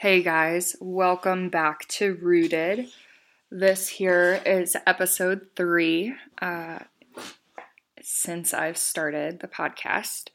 Hey guys, welcome back to Rooted. This here is episode three uh, since I've started the podcast.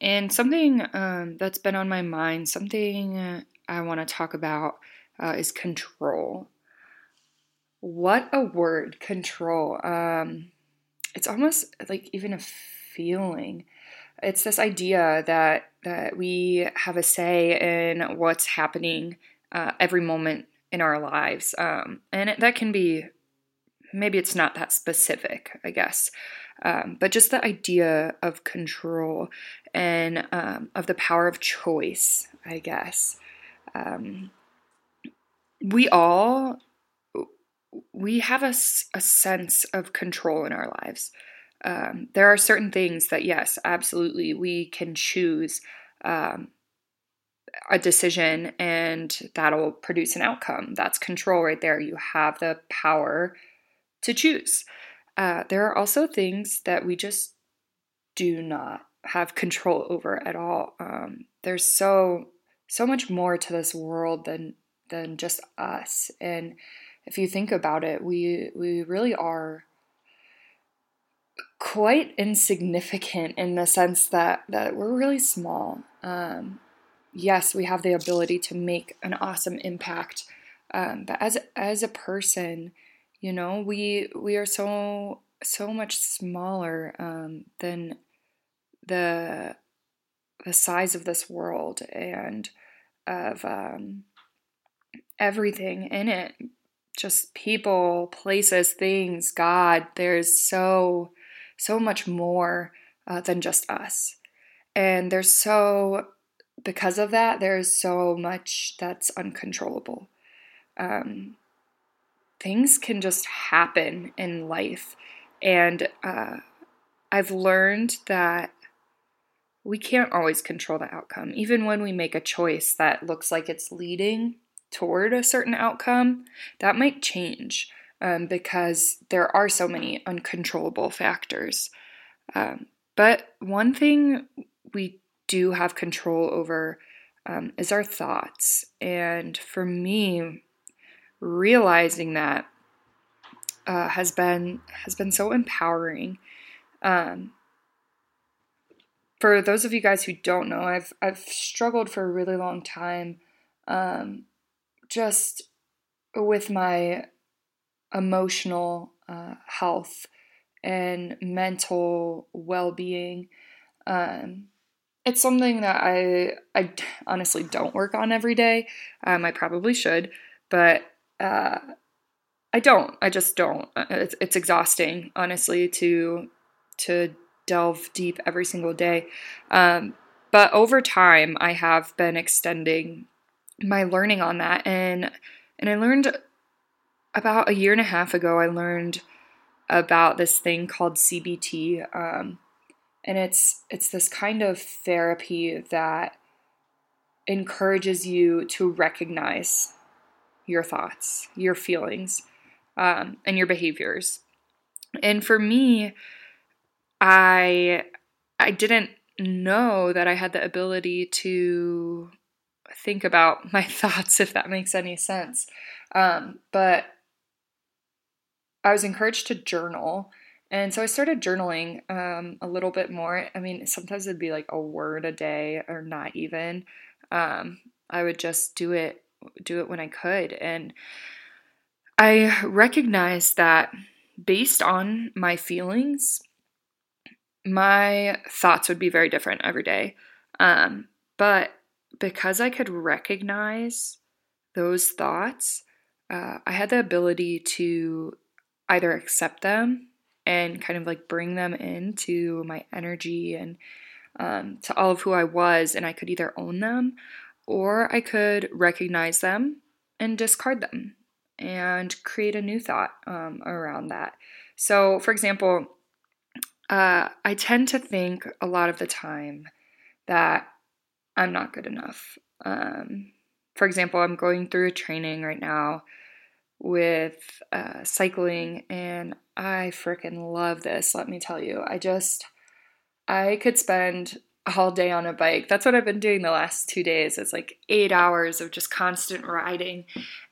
And something um, that's been on my mind, something I want to talk about uh, is control. What a word, control. Um, it's almost like even a feeling. It's this idea that that we have a say in what's happening uh, every moment in our lives, um, and it, that can be maybe it's not that specific, I guess, um, but just the idea of control and um, of the power of choice, I guess. Um, we all we have a, a sense of control in our lives. Um, there are certain things that, yes, absolutely, we can choose um, a decision and that'll produce an outcome. That's control right there. You have the power to choose. Uh, there are also things that we just do not have control over at all. Um, there's so so much more to this world than than just us, and if you think about it, we we really are quite insignificant in the sense that that we're really small. Um, yes, we have the ability to make an awesome impact, um, but as as a person, you know, we we are so so much smaller um, than the the size of this world and of um, everything in it just people, places, things, God. There's so, so much more uh, than just us. And there's so, because of that, there's so much that's uncontrollable. Um, things can just happen in life. And uh, I've learned that we can't always control the outcome. Even when we make a choice that looks like it's leading toward a certain outcome, that might change um, because there are so many uncontrollable factors. Um, but one thing we do have control over um, is our thoughts. And for me, realizing that uh, has been has been so empowering. Um, for those of you guys who don't know, I've I've struggled for a really long time um, just with my emotional uh, health and mental well-being um, it's something that I I honestly don't work on every day. Um, I probably should, but uh, I don't. I just don't. Uh, it's, it's exhausting, honestly, to to delve deep every single day. Um, but over time, I have been extending my learning on that and and I learned about a year and a half ago I learned about this thing called CBT um, and it's it's this kind of therapy that encourages you to recognize your thoughts, your feelings, um, and your behaviors. And for me, I I didn't know that I had the ability to think about my thoughts, if that makes any sense. Um, but I was encouraged to journal. And so I started journaling um, a little bit more. I mean, sometimes it'd be like a word a day or not even. Um, I would just do it do it when I could. And I recognized that based on my feelings, my thoughts would be very different every day. Um, but because I could recognize those thoughts, uh, I had the ability to either accept them and kind of like bring them into my energy and um, to all of who I was, and I could either own them or I could recognize them and discard them and create a new thought um, around that. So, for example, uh, I tend to think a lot of the time that I'm not good enough. Um, for example, I'm going through a training right now with uh, cycling, and I freaking love this. Let me tell you, I just I could spend all day on a bike. That's what I've been doing the last two days. It's like eight hours of just constant riding.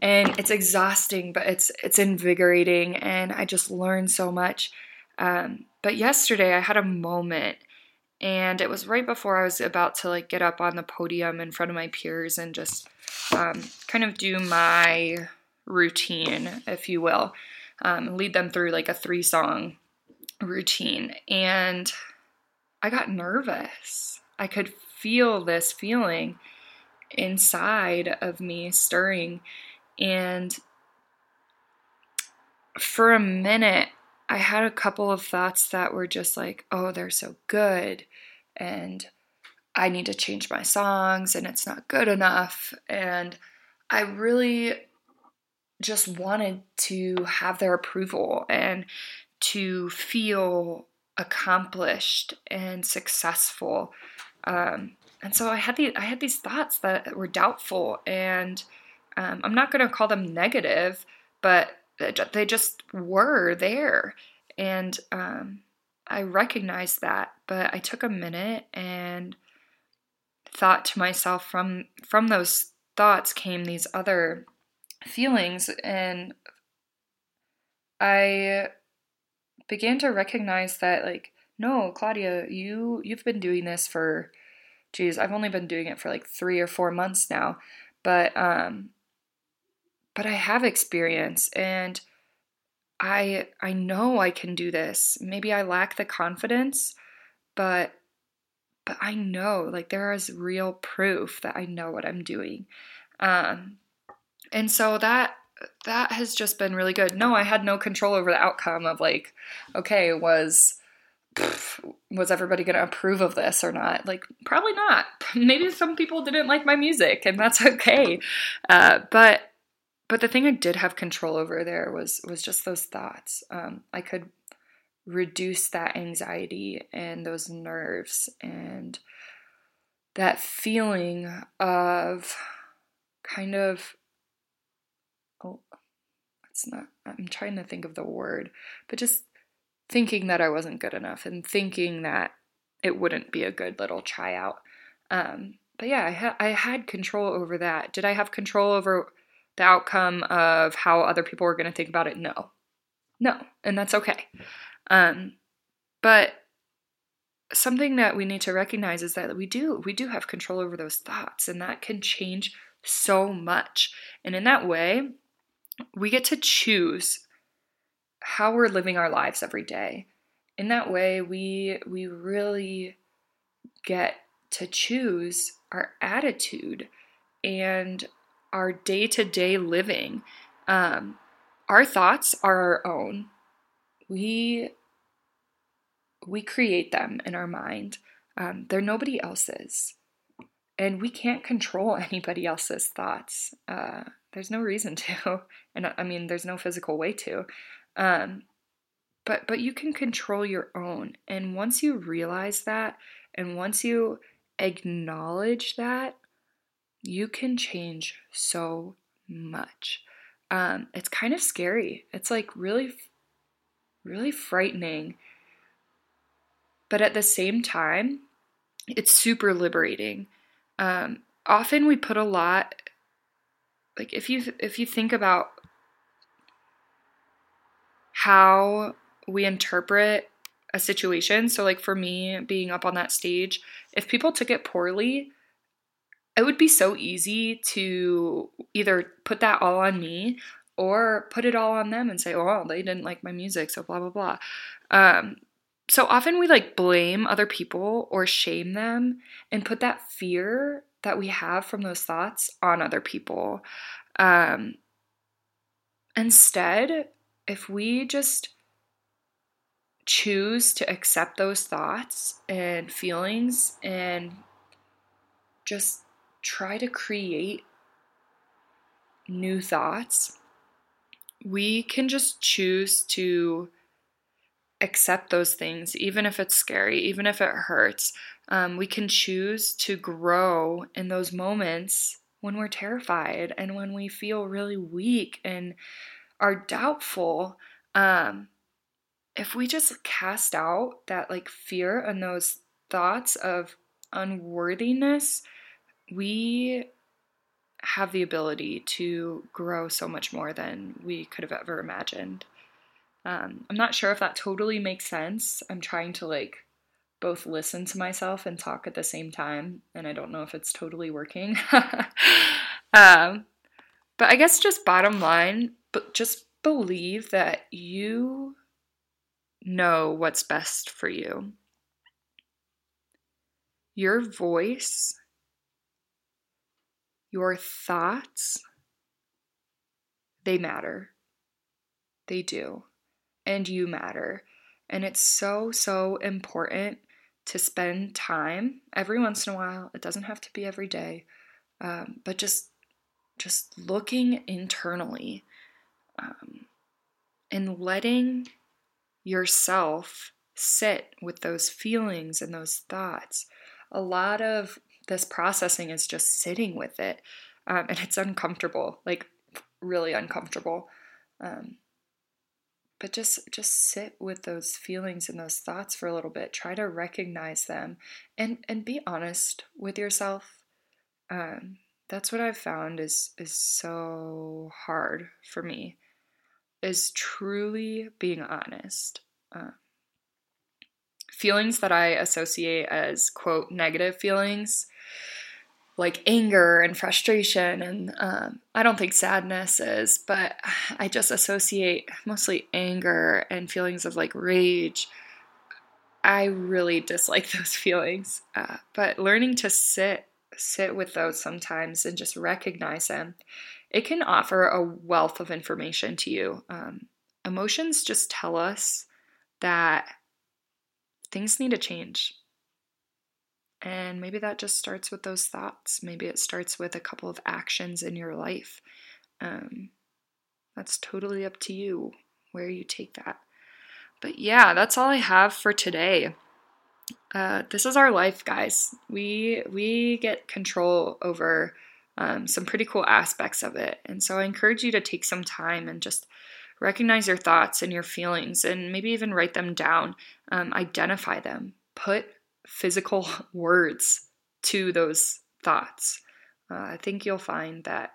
And it's exhausting, but it's it's invigorating and I just learn so much. Um, but yesterday I had a moment and it was right before I was about to like get up on the podium in front of my peers and just um, kind of do my routine, if you will, um, lead them through like a three song routine. And I got nervous. I could feel this feeling inside of me stirring. And for a minute, I had a couple of thoughts that were just like, oh, they're so good. And I need to change my songs and it's not good enough. And I really just wanted to have their approval and to feel accomplished and successful. Um, and so I had the I had these thoughts that were doubtful, and um, I'm not going to call them negative, but they just were there, and um, I recognized that. But I took a minute and thought to myself from from those thoughts came these other feelings, and I began to recognize that like no claudia you you've been doing this for geez i've only been doing it for like three or four months now but um but i have experience and i i know i can do this. Maybe i lack the confidence but but i know like there is real proof that i know what i'm doing. Um and so that that has just been really good. No, I had no control over the outcome of like, okay, was was everybody going to approve of this or not? Like, probably not. Maybe some people didn't like my music, and that's okay. Uh, but but the thing I did have control over there was was just those thoughts. Um, I could reduce that anxiety and those nerves and that feeling of kind of it's not, I'm trying to think of the word, but just thinking that I wasn't good enough and thinking that it wouldn't be a good little tryout. Um, but yeah, I, ha- I had control over that. Did I have control over the outcome of how other people were going to think about it? No. No. And that's okay. Um, but something that we need to recognize is that we do we do have control over those thoughts and that can change so much and in that way we get to choose how we're living our lives every day. In that way, we we really get to choose our attitude and our day-to-day living. Um, our thoughts are our own. We we create them in our mind. Um, they're nobody else's, and we can't control anybody else's thoughts. Uh, there's no reason to, and I mean, there's no physical way to. Um, but but you can control your own, and once you realize that, and once you acknowledge that, you can change so much. Um, it's kind of scary. It's like really, really frightening. But at the same time, it's super liberating. Um, often we put a lot like if you if you think about how we interpret a situation so like for me being up on that stage if people took it poorly it would be so easy to either put that all on me or put it all on them and say oh they didn't like my music so blah blah blah. Um, so often we like blame other people or shame them and put that fear that we have from those thoughts on other people. Um, instead, if we just choose to accept those thoughts and feelings and just try to create new thoughts, we can just choose to accept those things, even if it's scary, even if it hurts. Um, we can choose to grow in those moments when we're terrified and when we feel really weak and are doubtful. Um, if we just cast out that like fear and those thoughts of unworthiness, we have the ability to grow so much more than we could have ever imagined. Um, I'm not sure if that totally makes sense. I'm trying to like both listen to myself and talk at the same time, and I don't know if it's totally working. um, but I guess just bottom line, but just believe that you know what's best for you. Your voice, your thoughts, they matter. They do. And you matter. And it's so, so important to spend time every once in a while. It doesn't have to be every day, um, but just just looking internally um, and letting yourself sit with those feelings and those thoughts. A lot of this processing is just sitting with it, um, and it's uncomfortable, like really uncomfortable. Um, but just just sit with those feelings and those thoughts for a little bit. Try to recognize them and and be honest with yourself. Um, that's what i've found is is so hard for me is truly being honest. Uh, feelings that i associate as quote negative feelings like anger and frustration and um, i don't think sadness is but i just associate mostly anger and feelings of like rage. I really dislike those feelings uh, but learning to sit sit with those sometimes and just recognize them it can offer a wealth of information to you. Um, emotions just tell us that things need to change and maybe that just starts with those thoughts. Maybe it starts with a couple of actions in your life. Um, that's totally up to you where you take that. But yeah, that's all I have for today. Uh, this is our life, guys. We we get control over um, some pretty cool aspects of it, and so I encourage you to take some time and just recognize your thoughts and your feelings, and maybe even write them down. Um, identify them. Put physical words to those thoughts. Uh, I think you'll find that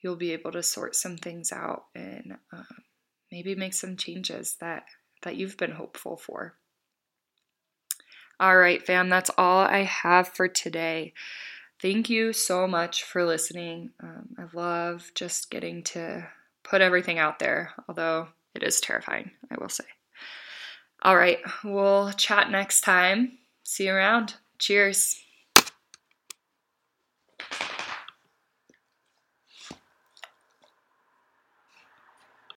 you'll be able to sort some things out and uh, maybe make some changes that that you've been hopeful for. All right, fam, that's all I have for today. Thank you so much for listening. Um, I love just getting to put everything out there, although it is terrifying, I will say. All right, we'll chat next time. See you around. Cheers.